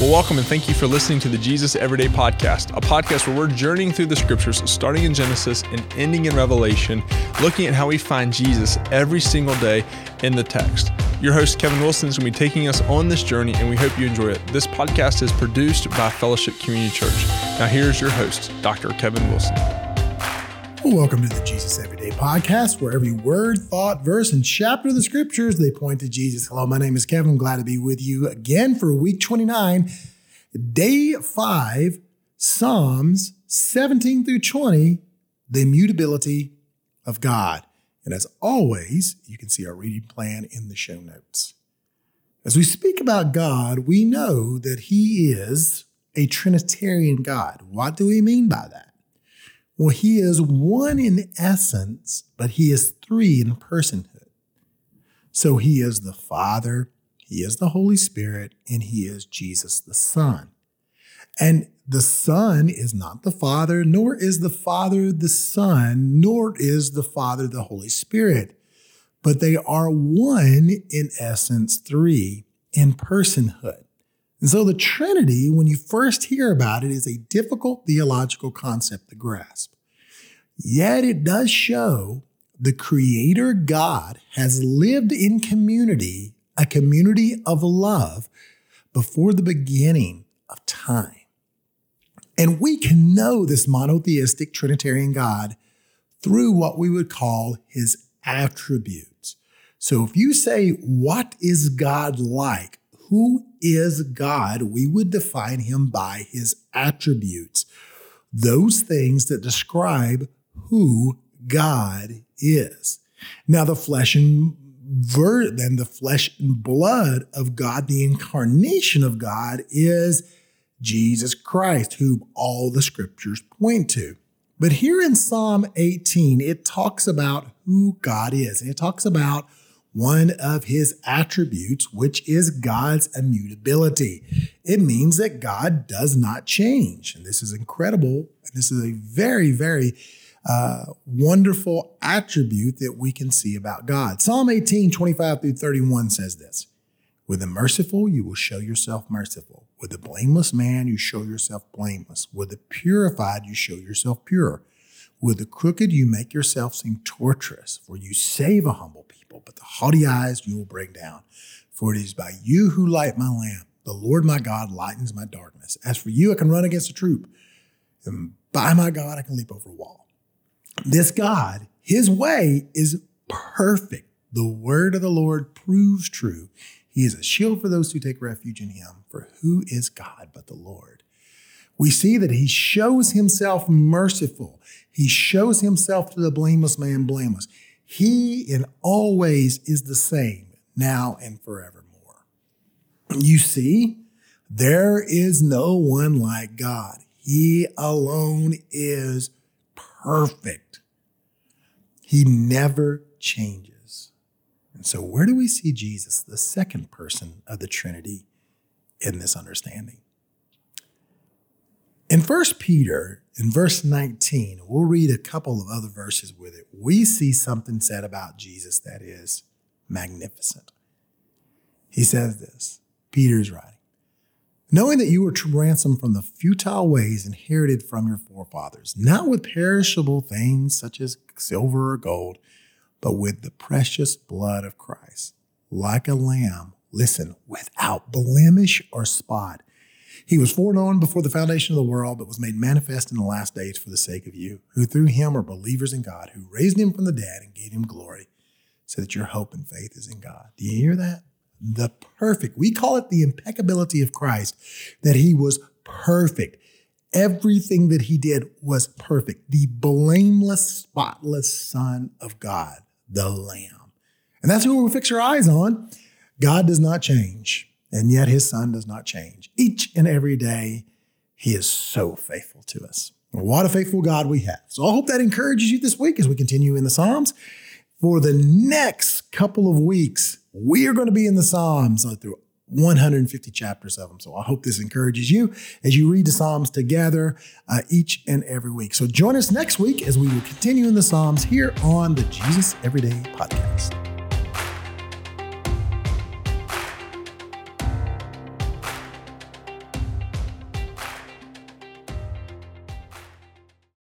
Well, welcome and thank you for listening to the Jesus Everyday Podcast, a podcast where we're journeying through the scriptures, starting in Genesis and ending in Revelation, looking at how we find Jesus every single day in the text. Your host, Kevin Wilson, is going to be taking us on this journey, and we hope you enjoy it. This podcast is produced by Fellowship Community Church. Now, here's your host, Dr. Kevin Wilson. Welcome to the Jesus Everyday Podcast, where every word, thought, verse, and chapter of the scriptures they point to Jesus. Hello, my name is Kevin. I'm glad to be with you again for week 29, day five, Psalms 17 through 20, the immutability of God. And as always, you can see our reading plan in the show notes. As we speak about God, we know that He is a Trinitarian God. What do we mean by that? Well, he is one in essence, but he is three in personhood. So he is the Father, he is the Holy Spirit, and he is Jesus the Son. And the Son is not the Father, nor is the Father the Son, nor is the Father the Holy Spirit, but they are one in essence, three in personhood. And so the Trinity, when you first hear about it, is a difficult theological concept to grasp. Yet it does show the Creator God has lived in community, a community of love, before the beginning of time. And we can know this monotheistic Trinitarian God through what we would call his attributes. So if you say, What is God like? who is God, we would define him by his attributes, those things that describe who God is. Now, the flesh and ver- then the flesh and blood of God, the incarnation of God, is Jesus Christ, whom all the scriptures point to. But here in Psalm 18, it talks about who God is. It talks about one of his attributes, which is God's immutability. It means that God does not change. And this is incredible. And This is a very, very uh, wonderful attribute that we can see about God. Psalm 18, 25 through 31 says this With the merciful, you will show yourself merciful. With the blameless man, you show yourself blameless. With the purified, you show yourself pure. With the crooked, you make yourself seem torturous, for you save a humble people, but the haughty eyes you will bring down. For it is by you who light my lamp. The Lord my God lightens my darkness. As for you, I can run against a troop, and by my God, I can leap over a wall. This God, his way is perfect. The word of the Lord proves true. He is a shield for those who take refuge in him. For who is God but the Lord? We see that he shows himself merciful. He shows himself to the blameless man blameless. He in all ways is the same now and forevermore. You see, there is no one like God. He alone is perfect. He never changes. And so, where do we see Jesus, the second person of the Trinity, in this understanding? In 1 Peter, in verse 19, we'll read a couple of other verses with it. We see something said about Jesus that is magnificent. He says this Peter's writing, knowing that you were ransomed from the futile ways inherited from your forefathers, not with perishable things such as silver or gold, but with the precious blood of Christ, like a lamb, listen, without blemish or spot. He was foreknown before the foundation of the world, but was made manifest in the last days for the sake of you, who through him are believers in God, who raised him from the dead and gave him glory, so that your hope and faith is in God. Do you hear that? The perfect. We call it the impeccability of Christ, that he was perfect. Everything that he did was perfect. The blameless, spotless Son of God, the Lamb. And that's who we fix our eyes on. God does not change, and yet his Son does not change. Each and every day, he is so faithful to us. What a faithful God we have. So I hope that encourages you this week as we continue in the Psalms. For the next couple of weeks, we are going to be in the Psalms through 150 chapters of them. So I hope this encourages you as you read the Psalms together uh, each and every week. So join us next week as we will continue in the Psalms here on the Jesus Everyday Podcast.